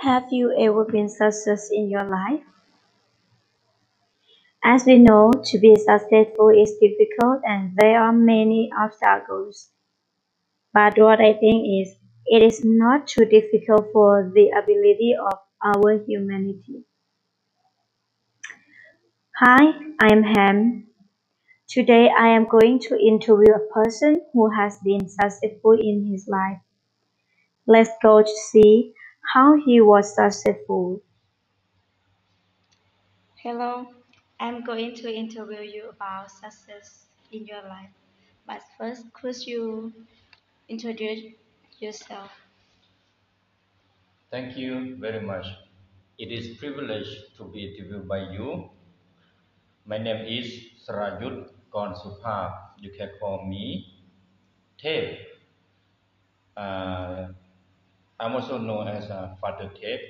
Have you ever been successful in your life? As we know, to be successful is difficult and there are many obstacles. But what I think is, it is not too difficult for the ability of our humanity. Hi, I am Ham. Today I am going to interview a person who has been successful in his life. Let's go to see how he was successful. Hello, I'm going to interview you about success in your life. But first, could you introduce yourself? Thank you very much. It is privilege to be interviewed by you. My name is Sarajut Konsupha. You can call me Tep. Uh, I'm also known as a Father Tep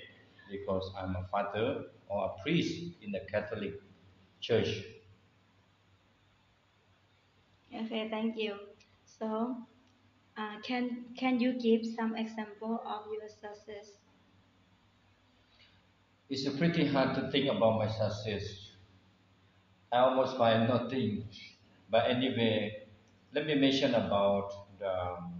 because I'm a father or a priest in the Catholic Church. Okay, thank you. So, uh, can can you give some example of your success? It's pretty hard to think about my success. I almost find nothing. But anyway, let me mention about the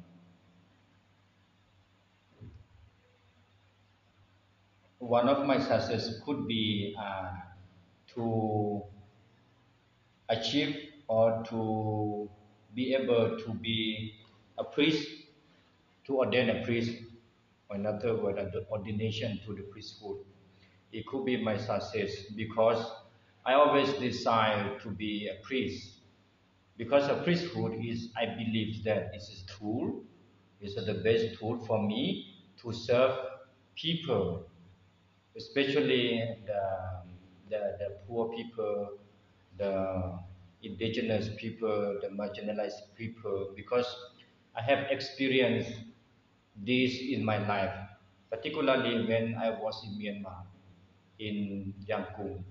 one of my success could be uh, to achieve or to be able to be a priest, to ordain a priest, or another word, the ordination to the priesthood. It could be my success because I always desire to be a priest. Because a priesthood is, I believe that it's a tool, it's the best tool for me to serve people especially the, the, the poor people, the indigenous people, the marginalized people, because I have experienced this in my life, particularly when I was in Myanmar, in Yangon.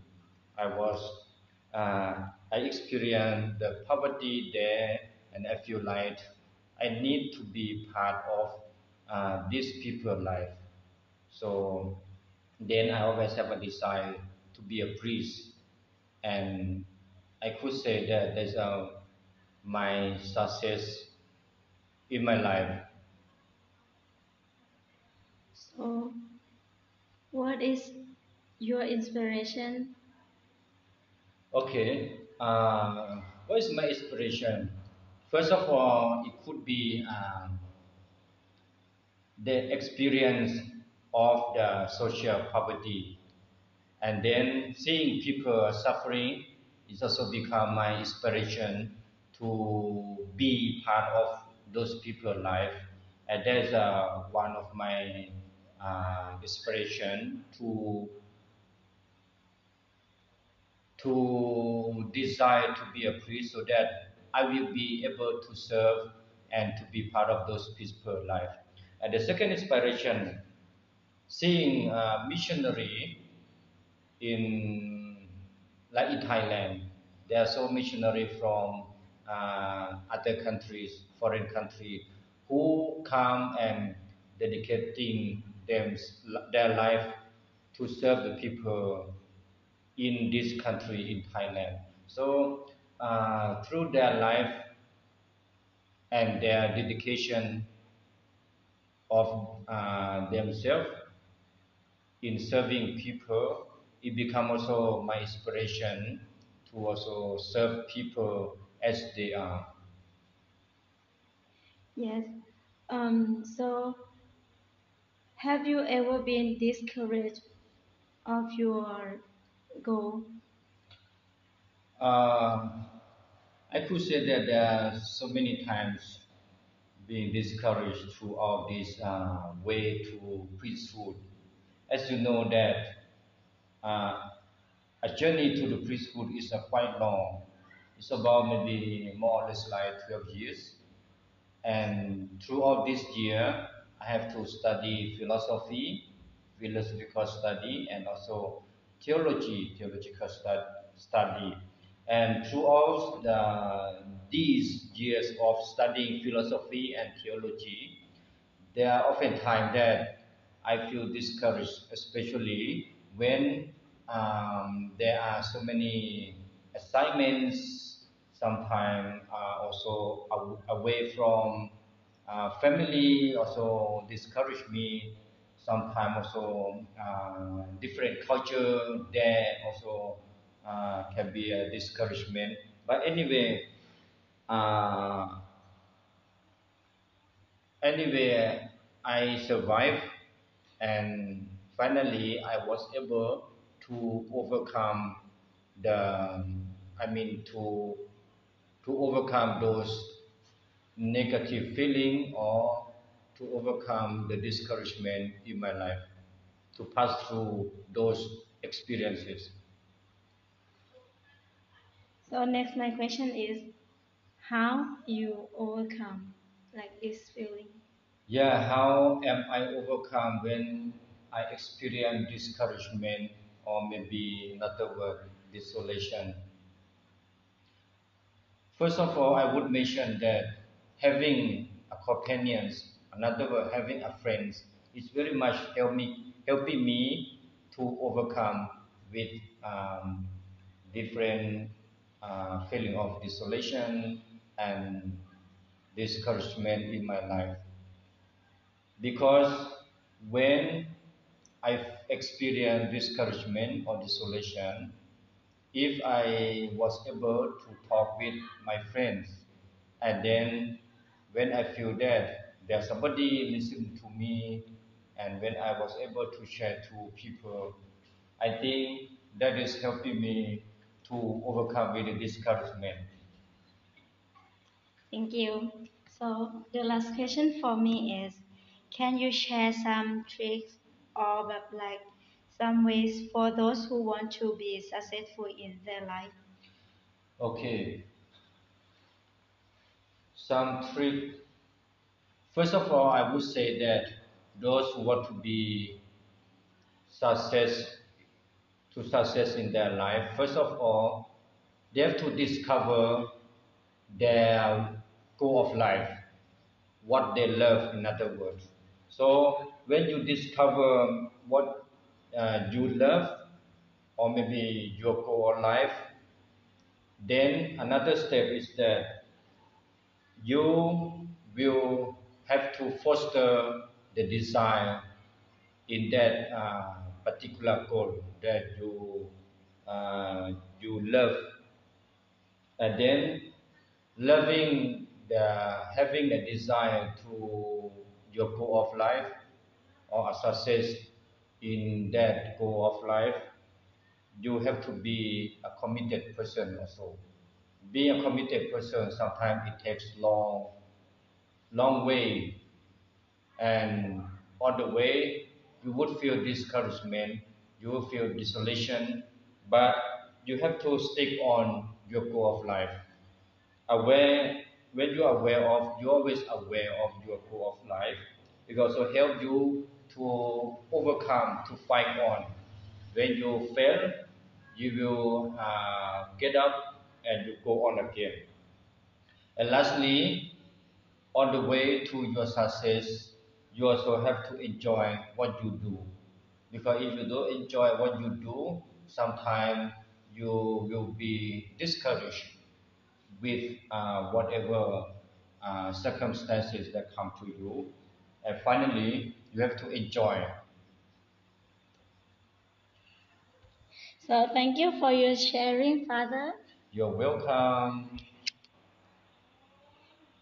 I was, uh, I experienced the poverty there, and I feel like I need to be part of uh, these people's life. So then I always have a desire to be a priest, and I could say that that's uh, my success in my life. So, what is your inspiration? Okay, uh, what is my inspiration? First of all, it could be um, the experience of the social poverty and then seeing people suffering is also become my inspiration to be part of those people's life and that's uh, one of my uh, inspiration to to desire to be a priest so that I will be able to serve and to be part of those peaceful life. And the second inspiration, seeing a missionary in like in Thailand, there are so missionary from uh, other countries, foreign countries, who come and dedicating them their life to serve the people in this country in Thailand. So uh, through their life and their dedication of uh, themselves in serving people, it become also my inspiration to also serve people as they are. Yes. Um. So, have you ever been discouraged of your goal? Uh, I could say that there are so many times being discouraged throughout this uh, way to priesthood. As you know that uh, a journey to the priesthood is uh, quite long. It's about maybe more or less like 12 years. And throughout this year, I have to study philosophy, philosophical study, and also theology, theological stud- study. And throughout the, these years of studying philosophy and theology, there are often times that I feel discouraged, especially when um, there are so many assignments, sometimes uh, also away from uh, family also discourage me. Sometimes also uh, different culture there also uh, can be a discouragement. But anyway, uh, anyway, I survived and finally I was able to overcome the I mean to to overcome those negative feeling or to overcome the discouragement in my life to pass through those experiences. So next my question is how you overcome like this feeling yeah how am i overcome when i experience discouragement or maybe another word desolation first of all i would mention that having a companions, another word, having a friends, is very much help me, helping me to overcome with um, different uh, feeling of desolation and discouragement in my life. Because when I experience discouragement or desolation, if I was able to talk with my friends and then when I feel that there's somebody listening to me and when I was able to share to people, I think that is helping me to overcome with the discouragement. Thank you. So the last question for me is, can you share some tricks or like some ways for those who want to be successful in their life? Okay. Some trick First of all, I would say that those who want to be success to success in their life, first of all, they have to discover their goal of life, what they love, in other words. So when you discover what uh, you love, or maybe your of life, then another step is that you will have to foster the desire in that uh, particular goal that you uh, you love, and then loving the having a desire to your goal of life or a success in that goal of life, you have to be a committed person also. Being a committed person sometimes it takes long long way and on the way you would feel discouragement you will feel desolation but you have to stick on your goal of life aware when you are aware of you're always aware of your goal of life. It also help you to overcome to fight on. When you fail you will uh, get up and you go on again. And lastly on the way to your success, you also have to enjoy what you do. Because if you don't enjoy what you do, sometimes you will be discouraged with uh, whatever uh, circumstances that come to you. And finally, you have to enjoy. So thank you for your sharing, Father. You're welcome.